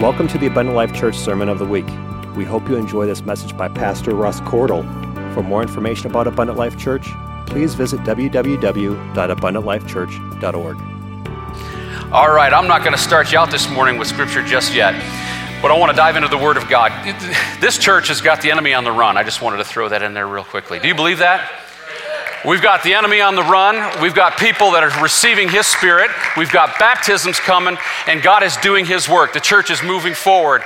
Welcome to the Abundant Life Church Sermon of the Week. We hope you enjoy this message by Pastor Russ Cordle. For more information about Abundant Life Church, please visit www.abundantlifechurch.org. All right, I'm not going to start you out this morning with scripture just yet, but I want to dive into the Word of God. This church has got the enemy on the run. I just wanted to throw that in there real quickly. Do you believe that? We've got the enemy on the run. We've got people that are receiving His Spirit. We've got baptisms coming, and God is doing His work. The church is moving forward.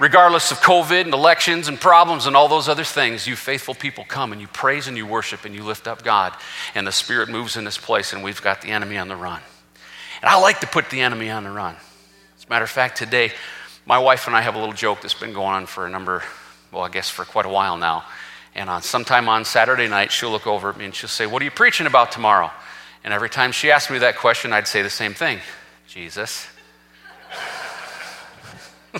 Regardless of COVID and elections and problems and all those other things, you faithful people come and you praise and you worship and you lift up God, and the Spirit moves in this place, and we've got the enemy on the run. And I like to put the enemy on the run. As a matter of fact, today, my wife and I have a little joke that's been going on for a number, well, I guess for quite a while now. And on sometime on Saturday night, she'll look over at me and she'll say, What are you preaching about tomorrow? And every time she asked me that question, I'd say the same thing Jesus.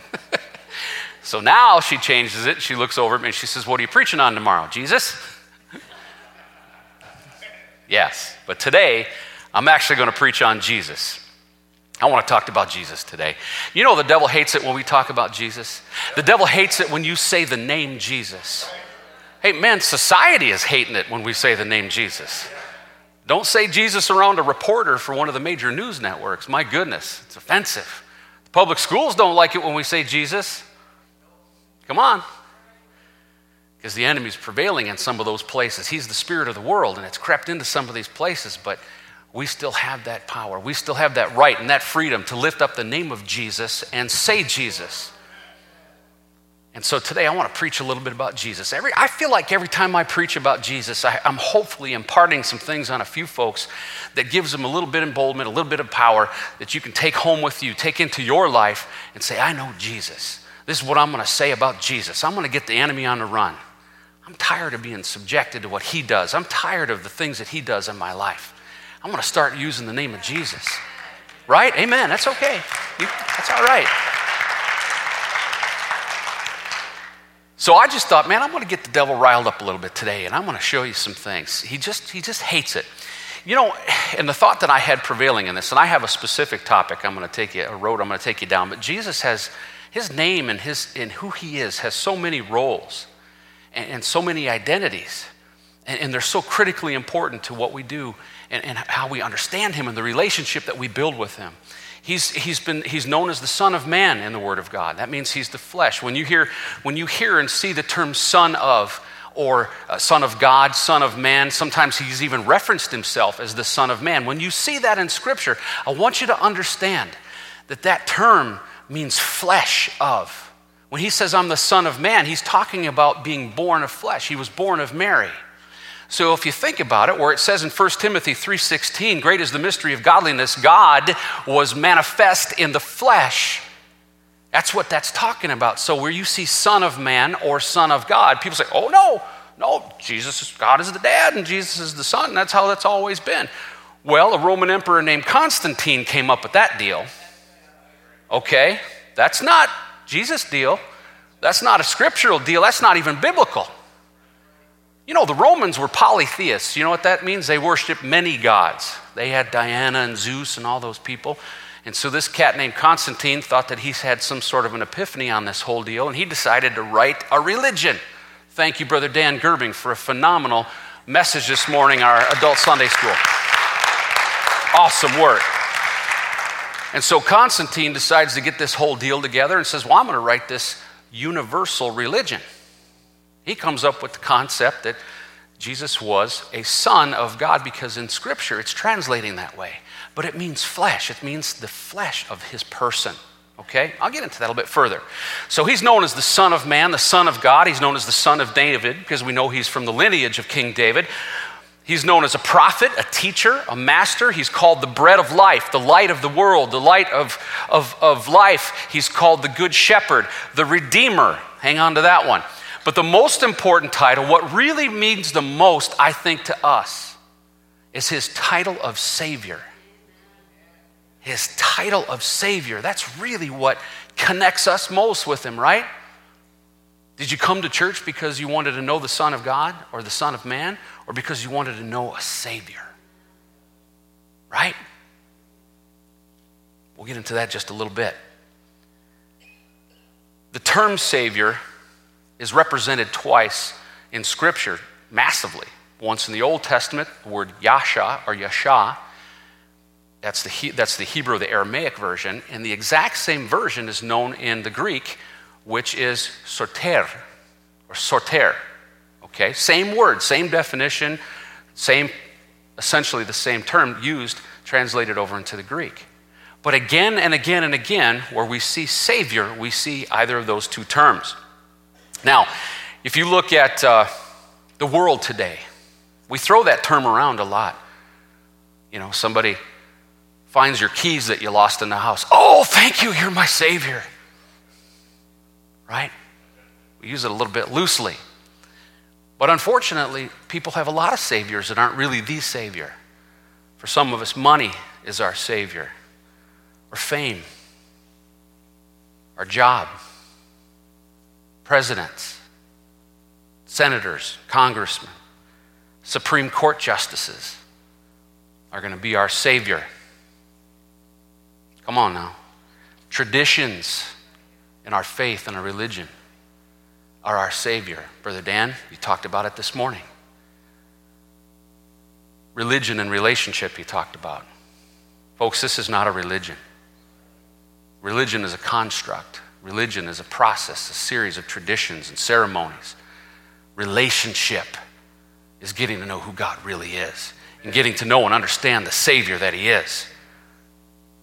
so now she changes it. She looks over at me and she says, What are you preaching on tomorrow? Jesus? yes, but today I'm actually going to preach on Jesus. I want to talk about Jesus today. You know, the devil hates it when we talk about Jesus. The devil hates it when you say the name Jesus. Hey, man, society is hating it when we say the name Jesus. Don't say Jesus around a reporter for one of the major news networks. My goodness, it's offensive. The public schools don't like it when we say Jesus. Come on. Because the enemy's prevailing in some of those places. He's the spirit of the world, and it's crept into some of these places, but we still have that power. We still have that right and that freedom to lift up the name of Jesus and say Jesus. And so today I want to preach a little bit about Jesus. Every, I feel like every time I preach about Jesus, I, am hopefully imparting some things on a few folks that gives them a little bit of emboldenment, a little bit of power that you can take home with you, take into your life, and say, I know Jesus. This is what I'm going to say about Jesus. I'm going to get the enemy on the run. I'm tired of being subjected to what he does. I'm tired of the things that he does in my life. I'm going to start using the name of Jesus. Right? Amen. That's okay. You, that's all right. So I just thought, man, I'm going to get the devil riled up a little bit today, and I'm going to show you some things. He just, he just hates it. You know, and the thought that I had prevailing in this, and I have a specific topic I'm going to take you, a road I'm going to take you down, but Jesus has, his name and, his, and who he is has so many roles and, and so many identities, and, and, they're so critically important to what we do and, and how we understand him and the relationship that we build with him. He's, he's, been, he's known as the Son of Man in the Word of God. That means he's the flesh. When you hear, when you hear and see the term Son of, or uh, Son of God, Son of Man, sometimes he's even referenced himself as the Son of Man. When you see that in Scripture, I want you to understand that that term means flesh of. When he says, I'm the Son of Man, he's talking about being born of flesh. He was born of Mary. So if you think about it, where it says in 1 Timothy 3:16, great is the mystery of godliness, God was manifest in the flesh. That's what that's talking about. So where you see son of man or son of God, people say, "Oh no, no, Jesus is God is the dad and Jesus is the son." That's how that's always been. Well, a Roman emperor named Constantine came up with that deal. Okay, that's not Jesus' deal. That's not a scriptural deal. That's not even biblical. You know, the Romans were polytheists. You know what that means? They worshiped many gods. They had Diana and Zeus and all those people. And so this cat named Constantine thought that he's had some sort of an epiphany on this whole deal, and he decided to write a religion. Thank you, Brother Dan Gerbing, for a phenomenal message this morning, our adult Sunday school. Awesome work. And so Constantine decides to get this whole deal together and says, Well, I'm going to write this universal religion. He comes up with the concept that Jesus was a son of God because in Scripture it's translating that way. But it means flesh, it means the flesh of his person. Okay? I'll get into that a little bit further. So he's known as the Son of Man, the Son of God. He's known as the Son of David because we know he's from the lineage of King David. He's known as a prophet, a teacher, a master. He's called the bread of life, the light of the world, the light of, of, of life. He's called the good shepherd, the redeemer. Hang on to that one. But the most important title, what really means the most, I think, to us, is his title of Savior. His title of Savior. That's really what connects us most with him, right? Did you come to church because you wanted to know the Son of God or the Son of Man, or because you wanted to know a Savior? Right? We'll get into that just a little bit. the term Savior is represented twice in Scripture massively. Once in the Old Testament, the word Yasha or Yasha, that's the, he, that's the Hebrew, the Aramaic version, and the exact same version is known in the Greek, which is soter or soter. Okay, same word, same definition, same, essentially the same term used, translated over into the Greek. But again and again and again, where we see Savior, we see either of those two terms. Now, if you look at uh, the world today, we throw that term around a lot. You know, somebody finds your keys that you lost in the house. Oh, thank you, you're my Savior. Right? We use it a little bit loosely. But unfortunately, people have a lot of Saviors that aren't really the Savior. For some of us, money is our Savior, or fame, our job, presidents, senators, congressmen, Supreme Court justices are going to be our Savior. Come on now. Traditions in our faith and our religion are our Savior. Brother Dan, you talked about it this morning. Religion and relationship, you talked about. Folks, this is not a religion. Religion is a construct, religion is a process, a series of traditions and ceremonies. Relationship is getting to know who God really is and getting to know and understand the Savior that He is.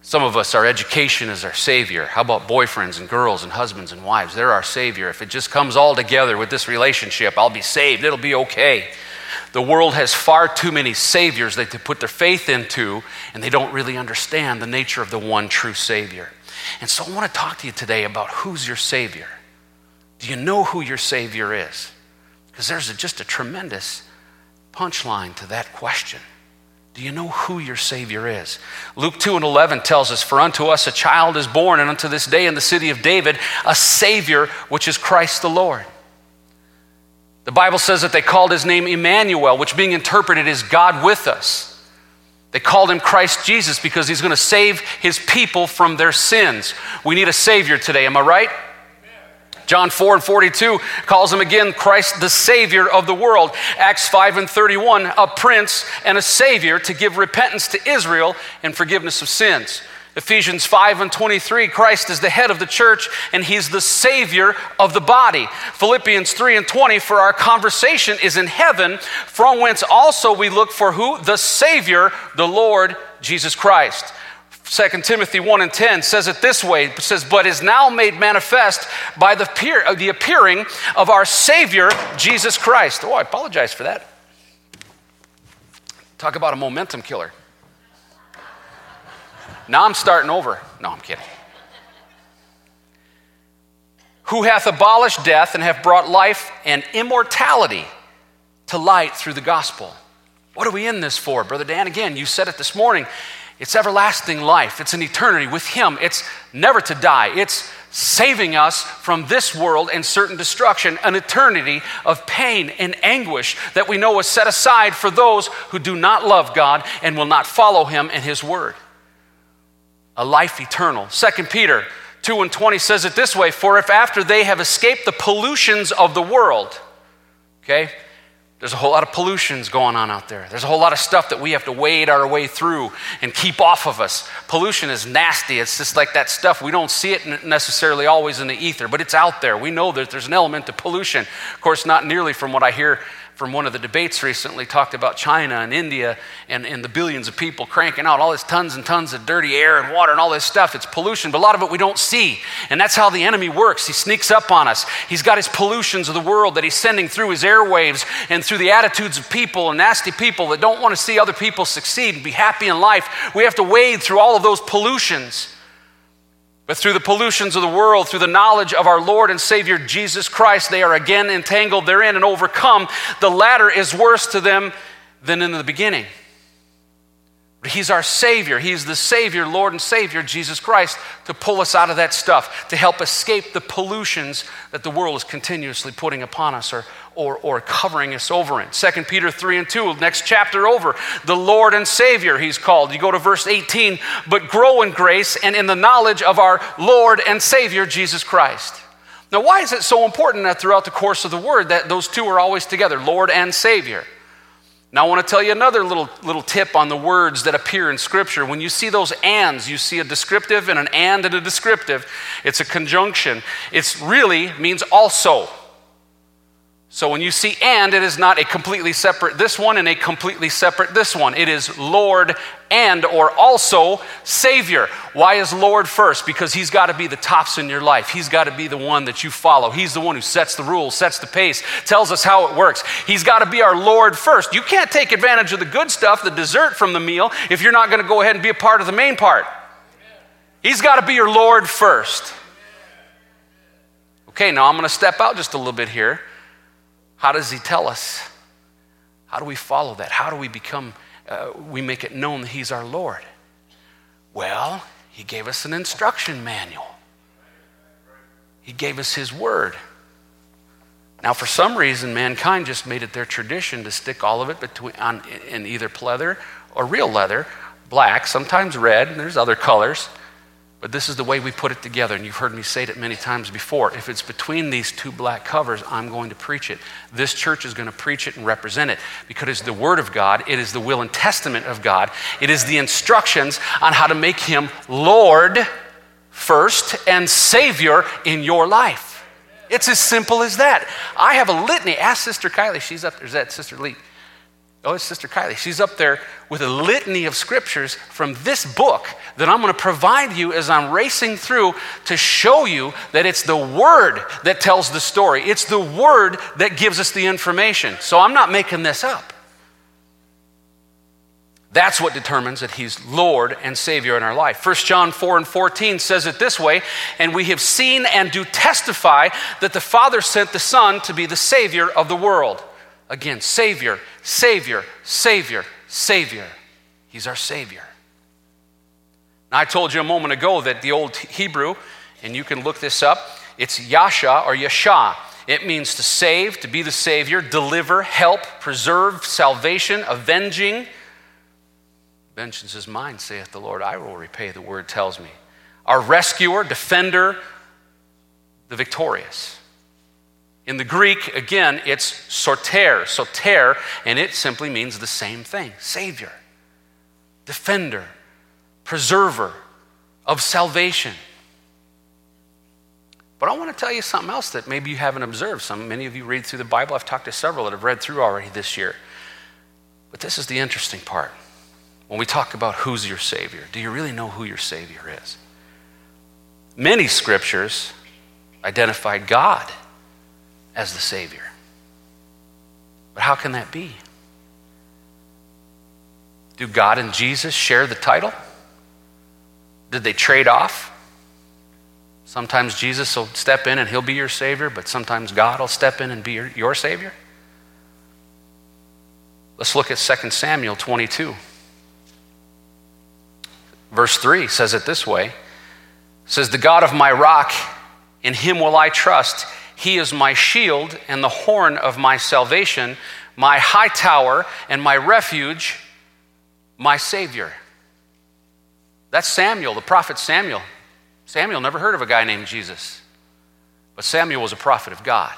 Some of us, our education is our Savior. How about boyfriends and girls and husbands and wives? They're our Savior. If it just comes all together with this relationship, I'll be saved. It'll be okay. The world has far too many Saviors that they put their faith into, and they don't really understand the nature of the one true Savior. And so I want to talk to you today about who's your Savior. Do you know who your Savior is? Because there's a, just a tremendous punchline to that question. Do you know who your Savior is? Luke 2 and 11 tells us, For unto us a child is born, and unto this day in the city of David a Savior, which is Christ the Lord. The Bible says that they called his name Emmanuel, which being interpreted is God with us. They called him Christ Jesus because he's going to save his people from their sins. We need a Savior today, am I right? John 4 and 42 calls him again Christ the Savior of the world. Acts 5 and 31, a prince and a Savior to give repentance to Israel and forgiveness of sins. Ephesians 5 and 23, Christ is the head of the church and he's the Savior of the body. Philippians 3 and 20, for our conversation is in heaven, from whence also we look for who? The Savior, the Lord Jesus Christ. 2 Timothy 1 and 10 says it this way it says, But is now made manifest by the, peer, uh, the appearing of our Savior, Jesus Christ. Oh, I apologize for that. Talk about a momentum killer. Now I'm starting over. No, I'm kidding. Who hath abolished death and have brought life and immortality to light through the gospel. What are we in this for? Brother Dan, again, you said it this morning. It's everlasting life. It's an eternity with Him. It's never to die. It's saving us from this world and certain destruction, an eternity of pain and anguish that we know is set aside for those who do not love God and will not follow Him and His Word. A life eternal. Second Peter 2 and 20 says it this way For if after they have escaped the pollutions of the world, okay, there's a whole lot of pollutions going on out there. There's a whole lot of stuff that we have to wade our way through and keep off of us. Pollution is nasty. It's just like that stuff. We don't see it necessarily always in the ether, but it's out there. We know that there's an element of pollution. Of course, not nearly from what I hear from one of the debates recently talked about China and India and, and the billions of people cranking out all this tons and tons of dirty air and water and all this stuff. It's pollution, but a lot of it we don't see. And that's how the enemy works. He sneaks up on us. He's got his pollutions of the world that he's sending through his airwaves and through the attitudes of people and nasty people that don't want to see other people succeed and be happy in life. We have to wade through all of those pollutions. But through the pollutions of the world, through the knowledge of our Lord and Savior Jesus Christ, they are again entangled therein and overcome. The latter is worse to them than in the beginning. But He's our Savior. He's the Savior, Lord and Savior, Jesus Christ, to pull us out of that stuff, to help escape the pollutions that the world is continuously putting upon us or or, or covering us over in. 2 Peter 3 and 2, next chapter over, the Lord and Savior, he's called. You go to verse 18, but grow in grace and in the knowledge of our Lord and Savior, Jesus Christ. Now, why is it so important that throughout the course of the word that those two are always together, Lord and Savior? Now, I want to tell you another little, little tip on the words that appear in Scripture. When you see those ands, you see a descriptive and an and and a descriptive. It's a conjunction. It really means also. So when you see and, it is not a completely separate this one and a completely separate this one. It is Lord and or also Savior. Why is Lord first? Because He's got to be the tops in your life. He's got to be the one that you follow. He's the one who sets the rules, sets the pace, tells us how it works. He's got to be our Lord first. You can't take advantage of the good stuff, the dessert from the meal, if you're not going to go ahead and be a part of the main part. He's got to be your Lord first. Okay, now I'm going to step out just a little bit here. How does he tell us? How do we follow that? How do we become, uh, we make it known that he's our Lord? Well, he gave us an instruction manual, he gave us his word. Now, for some reason, mankind just made it their tradition to stick all of it between, on, in either leather or real leather, black, sometimes red, and there's other colors. But this is the way we put it together, and you've heard me say it many times before. If it's between these two black covers, I'm going to preach it. This church is going to preach it and represent it because it's the Word of God, it is the will and testament of God, it is the instructions on how to make Him Lord first and Savior in your life. It's as simple as that. I have a litany. Ask Sister Kylie. She's up there. Is that Sister Lee? Oh, it's Sister Kylie. She's up there with a litany of scriptures from this book that I'm going to provide you as I'm racing through to show you that it's the Word that tells the story. It's the Word that gives us the information. So I'm not making this up. That's what determines that He's Lord and Savior in our life. 1 John 4 and 14 says it this way And we have seen and do testify that the Father sent the Son to be the Savior of the world. Again, Savior, Savior, Savior, Savior. He's our Savior. Now, I told you a moment ago that the old Hebrew, and you can look this up, it's Yasha or Yasha. It means to save, to be the Savior, deliver, help, preserve, salvation, avenging. Vengeance is mine, saith the Lord. I will repay, the word tells me. Our rescuer, defender, the victorious. In the Greek, again, it's soter, soter, and it simply means the same thing Savior, defender, preserver of salvation. But I want to tell you something else that maybe you haven't observed. Some, many of you read through the Bible. I've talked to several that have read through already this year. But this is the interesting part. When we talk about who's your Savior, do you really know who your Savior is? Many scriptures identified God as the Savior. But how can that be? Do God and Jesus share the title? Did they trade off? Sometimes Jesus will step in and he'll be your Savior, but sometimes God will step in and be your, your Savior. Let's look at 2 Samuel 22. Verse 3 says it this way. Says, The God of my rock, in him will I trust. He is my shield and the horn of my salvation, my high tower and my refuge, my Savior. That's Samuel, the prophet Samuel. Samuel never heard of a guy named Jesus, but Samuel was a prophet of God,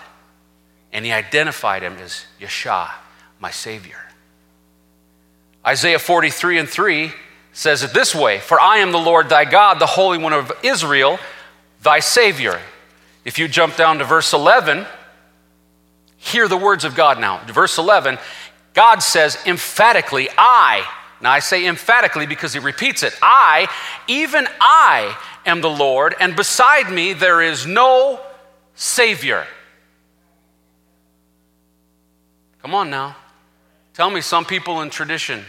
and he identified him as Yeshua, my Savior. Isaiah 43 and 3 says it this way For I am the Lord thy God, the Holy One of Israel, thy Savior. If you jump down to verse 11, hear the words of God now. Verse 11, God says emphatically, I, now I say emphatically because he repeats it, I, even I am the Lord, and beside me there is no Savior. Come on now. Tell me some people in tradition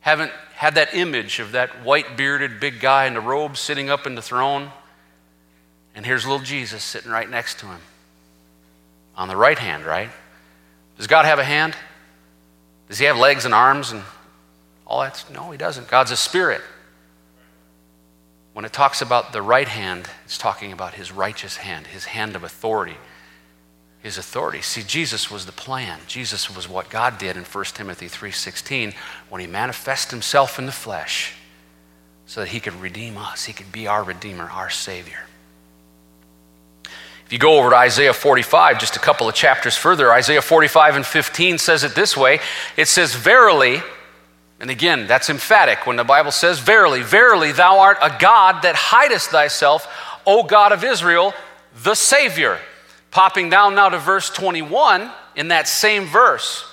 haven't had that image of that white bearded big guy in the robe sitting up in the throne. And here's little Jesus sitting right next to him on the right hand, right? Does God have a hand? Does he have legs and arms and all that? No, he doesn't. God's a spirit. When it talks about the right hand, it's talking about his righteous hand, his hand of authority, his authority. See, Jesus was the plan. Jesus was what God did in 1 Timothy 3:16 when he manifested himself in the flesh so that he could redeem us. He could be our redeemer, our savior. If you go over to Isaiah 45, just a couple of chapters further, Isaiah 45 and 15 says it this way it says, Verily, and again, that's emphatic when the Bible says, Verily, verily, thou art a God that hidest thyself, O God of Israel, the Savior. Popping down now to verse 21 in that same verse.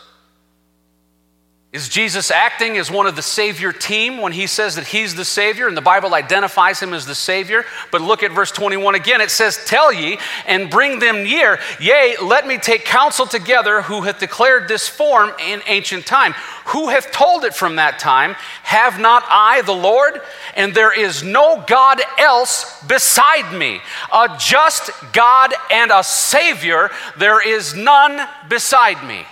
Is Jesus acting as one of the Savior team when he says that he's the Savior and the Bible identifies him as the Savior? But look at verse 21 again. It says, Tell ye and bring them near. Yea, let me take counsel together who hath declared this form in ancient time. Who hath told it from that time? Have not I the Lord? And there is no God else beside me. A just God and a Savior, there is none beside me.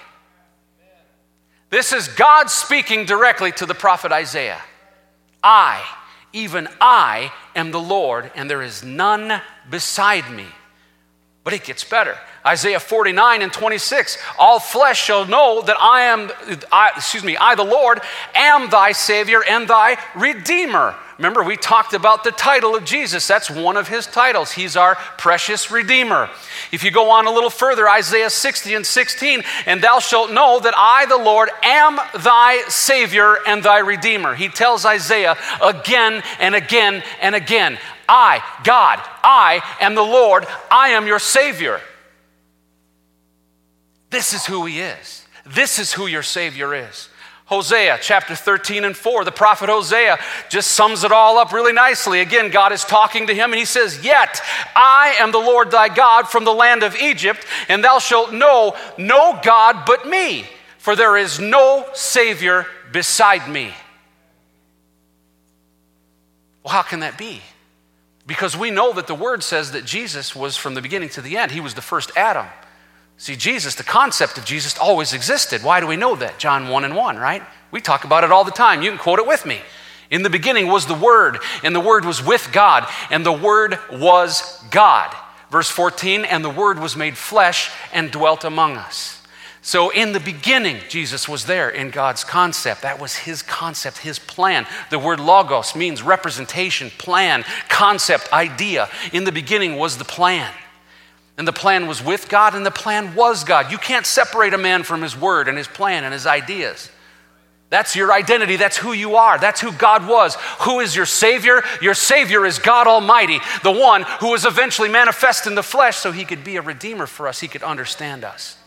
This is God speaking directly to the prophet Isaiah. I, even I, am the Lord, and there is none beside me. But it gets better. Isaiah 49 and 26 All flesh shall know that I am, I, excuse me, I, the Lord, am thy Savior and thy Redeemer. Remember, we talked about the title of Jesus. That's one of his titles. He's our precious Redeemer. If you go on a little further, Isaiah 60 and 16, and thou shalt know that I, the Lord, am thy Savior and thy Redeemer. He tells Isaiah again and again and again I, God, I am the Lord, I am your Savior. This is who he is. This is who your Savior is. Hosea chapter 13 and 4, the prophet Hosea just sums it all up really nicely. Again, God is talking to him and he says, Yet I am the Lord thy God from the land of Egypt, and thou shalt know no God but me, for there is no Savior beside me. Well, how can that be? Because we know that the word says that Jesus was from the beginning to the end, he was the first Adam. See, Jesus, the concept of Jesus always existed. Why do we know that? John 1 and 1, right? We talk about it all the time. You can quote it with me. In the beginning was the Word, and the Word was with God, and the Word was God. Verse 14, and the Word was made flesh and dwelt among us. So, in the beginning, Jesus was there in God's concept. That was his concept, his plan. The word logos means representation, plan, concept, idea. In the beginning was the plan. And the plan was with God, and the plan was God. You can't separate a man from his word and his plan and his ideas. That's your identity. That's who you are. That's who God was. Who is your Savior? Your Savior is God Almighty, the one who was eventually manifest in the flesh so he could be a redeemer for us, he could understand us.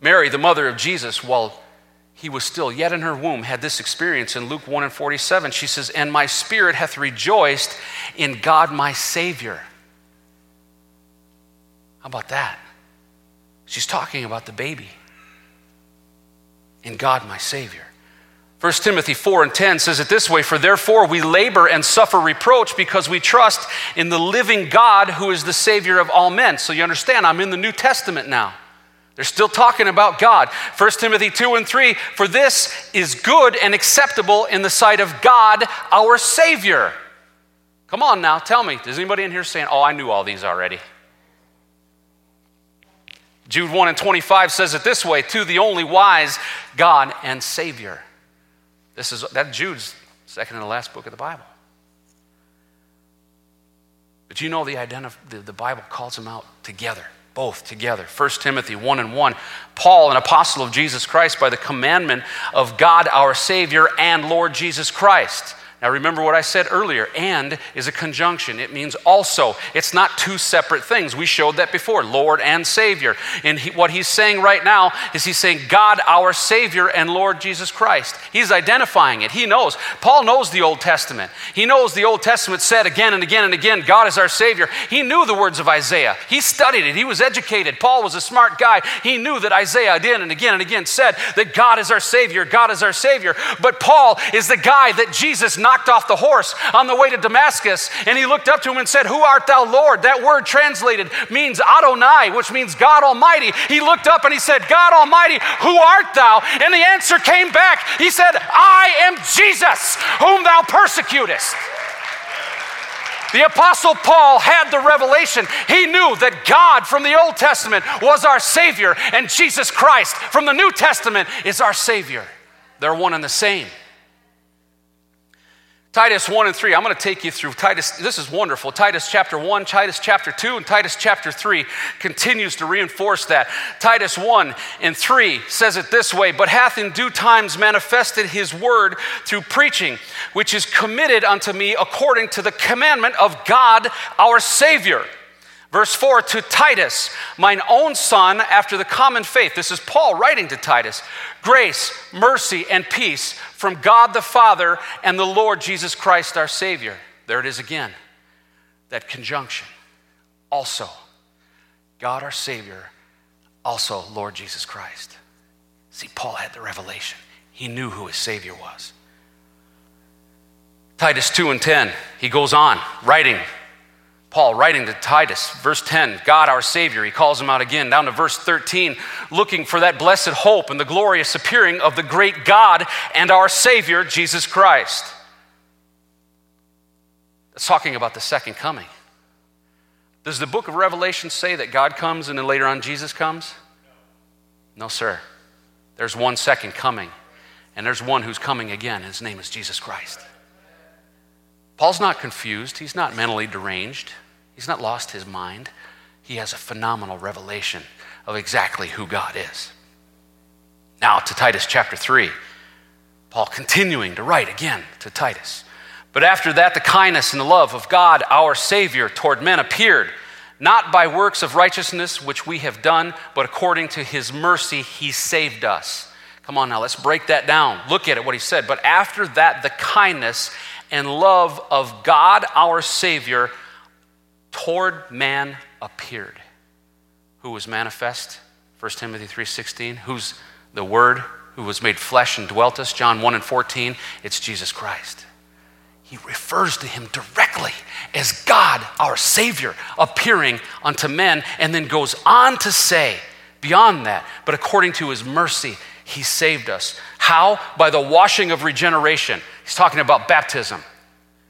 Mary, the mother of Jesus, while he was still yet in her womb, had this experience in Luke 1 and 47. She says, And my spirit hath rejoiced in God my Savior. How about that? She's talking about the baby in God my Savior. 1 Timothy 4 and 10 says it this way For therefore we labor and suffer reproach because we trust in the living God who is the Savior of all men. So you understand, I'm in the New Testament now. They're still talking about God. 1 Timothy 2 and 3 For this is good and acceptable in the sight of God, our Savior. Come on now, tell me. Is anybody in here saying, Oh, I knew all these already? Jude 1 and 25 says it this way to the only wise God and Savior. This is that Jude's second and the last book of the Bible. But you know the, identif- the, the Bible calls them out together both together. 1 Timothy 1 and 1. Paul, an apostle of Jesus Christ, by the commandment of God our Savior and Lord Jesus Christ now, remember what I said earlier and is a conjunction. It means also. It's not two separate things. We showed that before Lord and Savior. And he, what he's saying right now is he's saying God, our Savior, and Lord Jesus Christ. He's identifying it. He knows. Paul knows the Old Testament. He knows the Old Testament said again and again and again, God is our Savior. He knew the words of Isaiah. He studied it. He was educated. Paul was a smart guy. He knew that Isaiah again and again and again said that God is our Savior. God is our Savior. But Paul is the guy that Jesus knocked off the horse on the way to Damascus and he looked up to him and said, Who art thou, Lord? That word translated means Adonai, which means God Almighty. He looked up and he said, God Almighty, who art thou? And the answer came back. He said, I am Jesus, whom thou persecutest. The Apostle Paul had the revelation. He knew that God from the Old Testament was our Savior, and Jesus Christ from the New Testament is our Savior. They're one and the same. Titus 1 and 3, I'm going to take you through Titus. This is wonderful. Titus chapter 1, Titus chapter 2, and Titus chapter 3 continues to reinforce that. Titus 1 and 3 says it this way But hath in due times manifested his word through preaching, which is committed unto me according to the commandment of God our Savior. Verse 4 to Titus, mine own son, after the common faith. This is Paul writing to Titus. Grace, mercy, and peace from God the Father and the Lord Jesus Christ our Savior. There it is again. That conjunction. Also, God our Savior, also Lord Jesus Christ. See, Paul had the revelation. He knew who his Savior was. Titus 2 and 10, he goes on writing Paul writing to Titus, verse 10, God our Savior, he calls him out again, down to verse 13, looking for that blessed hope and the glorious appearing of the great God and our Savior, Jesus Christ. That's talking about the second coming. Does the book of Revelation say that God comes and then later on Jesus comes? No, sir. There's one second coming, and there's one who's coming again. His name is Jesus Christ. Paul's not confused, he's not mentally deranged. He's not lost his mind. He has a phenomenal revelation of exactly who God is. Now to Titus chapter 3. Paul continuing to write again to Titus. But after that, the kindness and the love of God, our Savior, toward men appeared, not by works of righteousness which we have done, but according to his mercy, he saved us. Come on now, let's break that down. Look at it, what he said. But after that, the kindness and love of God, our Savior, toward man appeared who was manifest 1 timothy 3.16 who's the word who was made flesh and dwelt us john 1 and 14 it's jesus christ. He refers to him directly as god our savior appearing unto men and then goes on to say beyond that but according to his mercy he saved us. How? By the washing of regeneration. He's talking about baptism.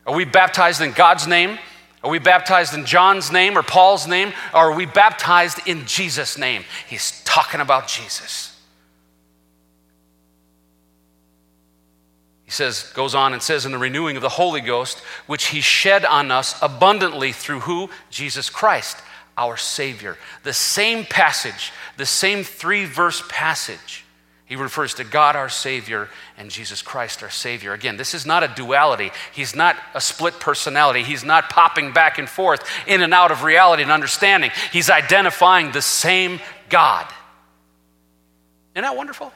Are we baptized in god's name are we baptized in John's name or Paul's name? Or are we baptized in Jesus' name? He's talking about Jesus. He says, goes on and says, in the renewing of the Holy Ghost, which he shed on us abundantly through who? Jesus Christ, our Savior. The same passage, the same three verse passage he refers to God our Savior and Jesus Christ our Savior. Again, this is not a duality. He's not a split personality. He's not popping back and forth in and out of reality and understanding. He's identifying the same God. Isn't that wonderful?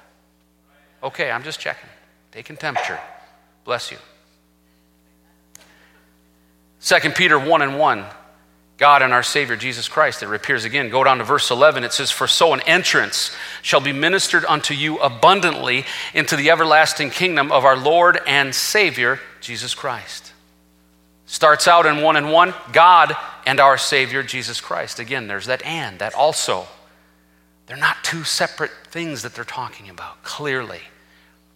Okay, I'm just checking, taking temperature. Bless you. 2 Peter 1 and 1 God and our Savior Jesus Christ. It appears again. Go down to verse 11. It says, For so an entrance shall be ministered unto you abundantly into the everlasting kingdom of our Lord and Savior Jesus Christ. Starts out in one and one God and our Savior Jesus Christ. Again, there's that and, that also. They're not two separate things that they're talking about, clearly.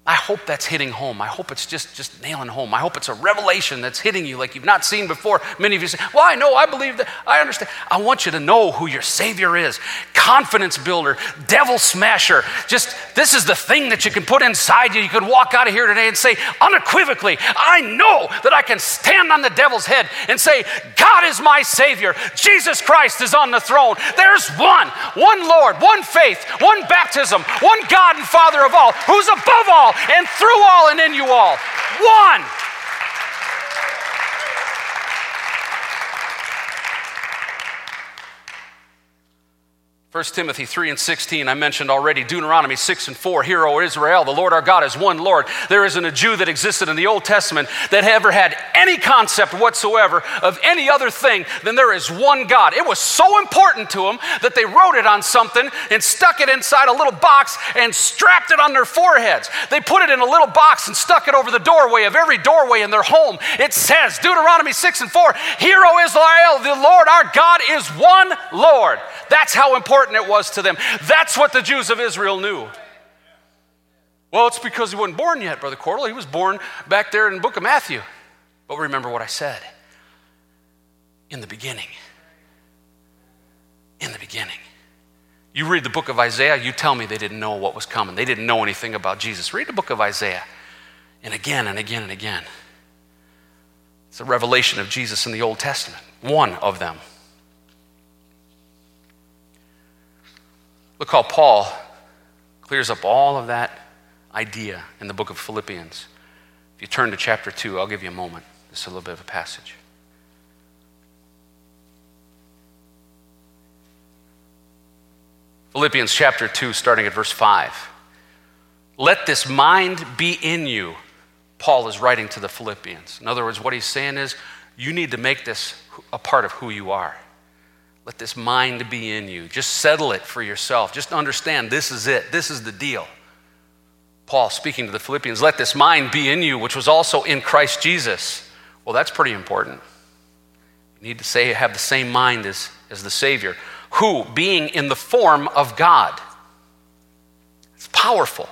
I hope that's hitting home. I hope it's just, just nailing home. I hope it's a revelation that's hitting you like you've not seen before. Many of you say, Well, I know, I believe that, I understand. I want you to know who your Savior is confidence builder, devil smasher. Just this is the thing that you can put inside you. You can walk out of here today and say, unequivocally, I know that I can stand on the devil's head and say, God is my Savior. Jesus Christ is on the throne. There's one, one Lord, one faith, one baptism, one God and Father of all, who's above all and through all and in you all. One. 1 Timothy 3 and 16, I mentioned already. Deuteronomy 6 and 4, Hear, O Israel, the Lord our God is one Lord. There isn't a Jew that existed in the Old Testament that ever had any concept whatsoever of any other thing than there is one God. It was so important to them that they wrote it on something and stuck it inside a little box and strapped it on their foreheads. They put it in a little box and stuck it over the doorway of every doorway in their home. It says, Deuteronomy 6 and 4, Hear, O Israel, the Lord our God is one Lord. That's how important important it was to them. That's what the Jews of Israel knew. Well, it's because he wasn't born yet, Brother Cordle. He was born back there in the book of Matthew. But remember what I said in the beginning. In the beginning. You read the book of Isaiah, you tell me they didn't know what was coming. They didn't know anything about Jesus. Read the book of Isaiah. And again and again and again. It's a revelation of Jesus in the Old Testament, one of them. Look how Paul clears up all of that idea in the book of Philippians. If you turn to chapter 2, I'll give you a moment. This is a little bit of a passage. Philippians chapter 2, starting at verse 5. Let this mind be in you. Paul is writing to the Philippians. In other words, what he's saying is, you need to make this a part of who you are. Let this mind be in you. Just settle it for yourself. Just understand this is it. This is the deal. Paul speaking to the Philippians, let this mind be in you, which was also in Christ Jesus. Well, that's pretty important. You need to say, have the same mind as, as the Savior, who, being in the form of God, it's powerful,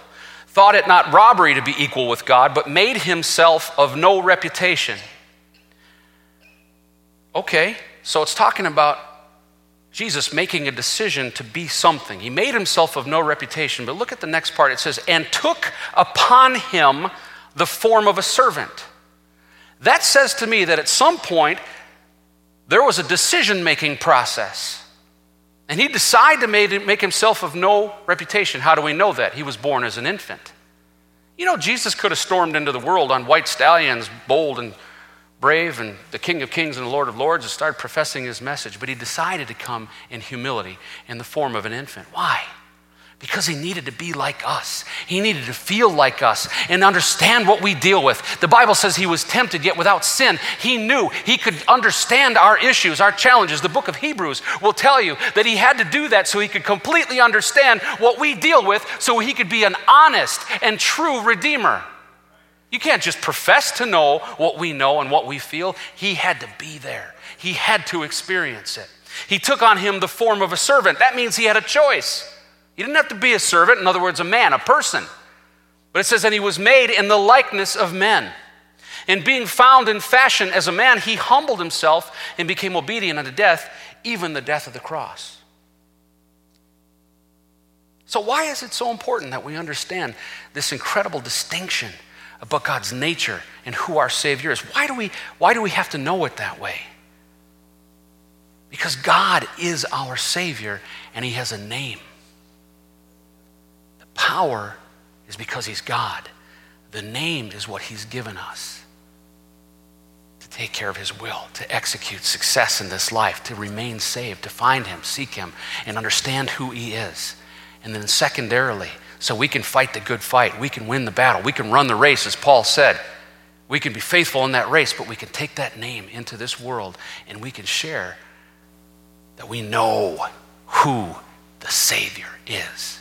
thought it not robbery to be equal with God, but made himself of no reputation. Okay, so it's talking about Jesus making a decision to be something. He made himself of no reputation. But look at the next part. It says, and took upon him the form of a servant. That says to me that at some point there was a decision making process. And he decided to make himself of no reputation. How do we know that? He was born as an infant. You know, Jesus could have stormed into the world on white stallions, bold and brave and the King of Kings and the Lord of Lords and started professing his message, but he decided to come in humility in the form of an infant. Why? Because he needed to be like us. He needed to feel like us and understand what we deal with. The Bible says he was tempted, yet without sin. He knew he could understand our issues, our challenges. The book of Hebrews will tell you that he had to do that so he could completely understand what we deal with, so he could be an honest and true Redeemer. You can't just profess to know what we know and what we feel. He had to be there, he had to experience it. He took on him the form of a servant. That means he had a choice. He didn't have to be a servant, in other words, a man, a person. But it says, and he was made in the likeness of men. And being found in fashion as a man, he humbled himself and became obedient unto death, even the death of the cross. So, why is it so important that we understand this incredible distinction about God's nature and who our Savior is. Why do we, why do we have to know it that way? Because God is our Savior and He has a name. The power is because He's God, the name is what He's given us to take care of His will, to execute success in this life, to remain saved, to find Him, seek Him, and understand who He is. And then, secondarily, so we can fight the good fight. We can win the battle. We can run the race, as Paul said. We can be faithful in that race, but we can take that name into this world and we can share that we know who the Savior is.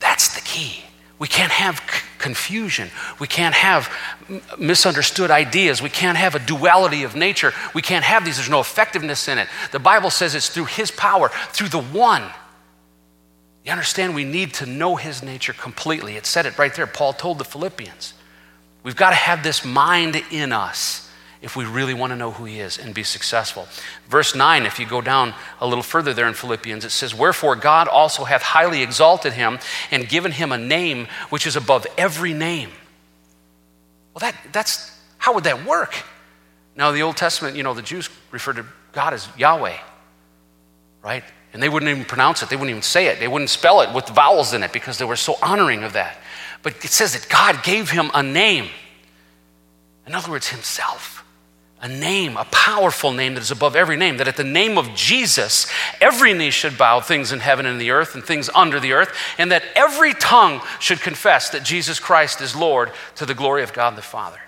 That's the key. We can't have c- confusion. We can't have m- misunderstood ideas. We can't have a duality of nature. We can't have these. There's no effectiveness in it. The Bible says it's through His power, through the one you understand we need to know his nature completely. It said it right there. Paul told the Philippians. We've got to have this mind in us if we really want to know who he is and be successful. Verse 9, if you go down a little further there in Philippians, it says, Wherefore God also hath highly exalted him and given him a name which is above every name. Well, that, that's, how would that work? Now, the Old Testament, you know, the Jews referred to God as Yahweh, right? And they wouldn't even pronounce it, they wouldn't even say it, they wouldn't spell it with vowels in it because they were so honoring of that. But it says that God gave him a name. In other words, himself. A name, a powerful name that is above every name. That at the name of Jesus, every knee should bow, things in heaven and the earth and things under the earth, and that every tongue should confess that Jesus Christ is Lord to the glory of God the Father.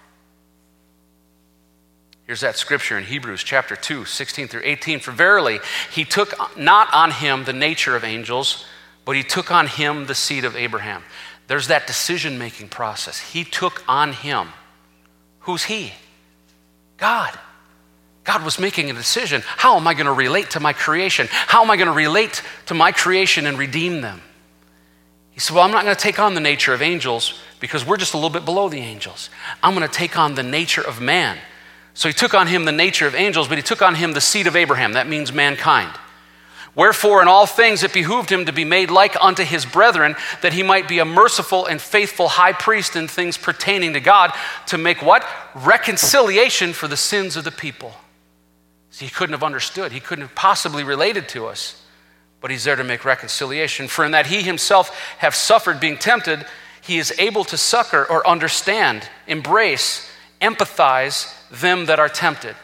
Here's that scripture in Hebrews chapter 2, 16 through 18. For verily, he took not on him the nature of angels, but he took on him the seed of Abraham. There's that decision making process. He took on him. Who's he? God. God was making a decision. How am I going to relate to my creation? How am I going to relate to my creation and redeem them? He said, Well, I'm not going to take on the nature of angels because we're just a little bit below the angels. I'm going to take on the nature of man. So he took on him the nature of angels, but he took on him the seed of Abraham. That means mankind. Wherefore, in all things it behooved him to be made like unto his brethren, that he might be a merciful and faithful high priest in things pertaining to God, to make what? Reconciliation for the sins of the people. See, he couldn't have understood, he couldn't have possibly related to us, but he's there to make reconciliation. For in that he himself have suffered being tempted, he is able to succor or understand, embrace, empathize them that are tempted.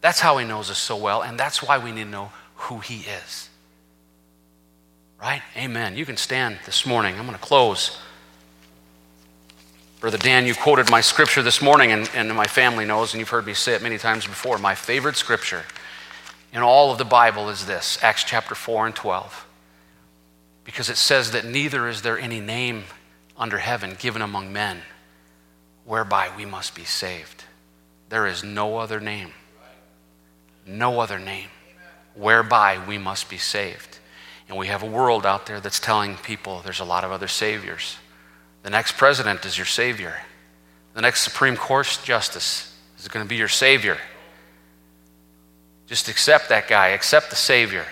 That's how he knows us so well, and that's why we need to know who He is. Right? Amen. You can stand this morning. I'm going to close. Brother Dan, you quoted my scripture this morning, and, and my family knows, and you've heard me say it many times before. My favorite scripture in all of the Bible is this Acts chapter 4 and 12. Because it says that neither is there any name under heaven given among men whereby we must be saved. There is no other name. No other name whereby we must be saved. And we have a world out there that's telling people there's a lot of other saviors. The next president is your savior. The next Supreme Court justice is going to be your savior. Just accept that guy, accept the savior.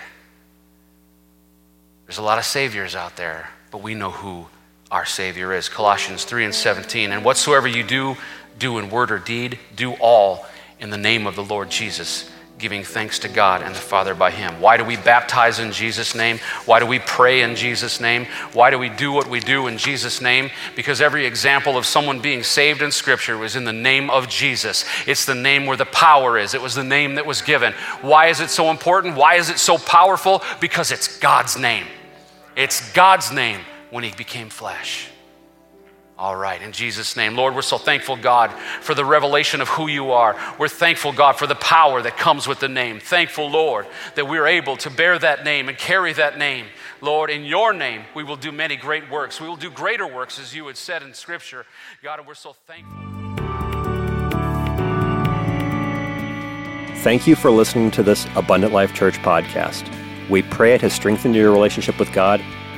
There's a lot of saviors out there, but we know who our savior is. Colossians 3 and 17. And whatsoever you do, do in word or deed, do all in the name of the Lord Jesus giving thanks to God and the Father by Him. Why do we baptize in Jesus' name? Why do we pray in Jesus' name? Why do we do what we do in Jesus' name? Because every example of someone being saved in Scripture was in the name of Jesus. It's the name where the power is, it was the name that was given. Why is it so important? Why is it so powerful? Because it's God's name. It's God's name when He became flesh. All right, in Jesus' name. Lord, we're so thankful, God, for the revelation of who you are. We're thankful, God, for the power that comes with the name. Thankful, Lord, that we're able to bear that name and carry that name. Lord, in your name, we will do many great works. We will do greater works, as you had said in Scripture. God, and we're so thankful. Thank you for listening to this Abundant Life Church podcast. We pray it has strengthened your relationship with God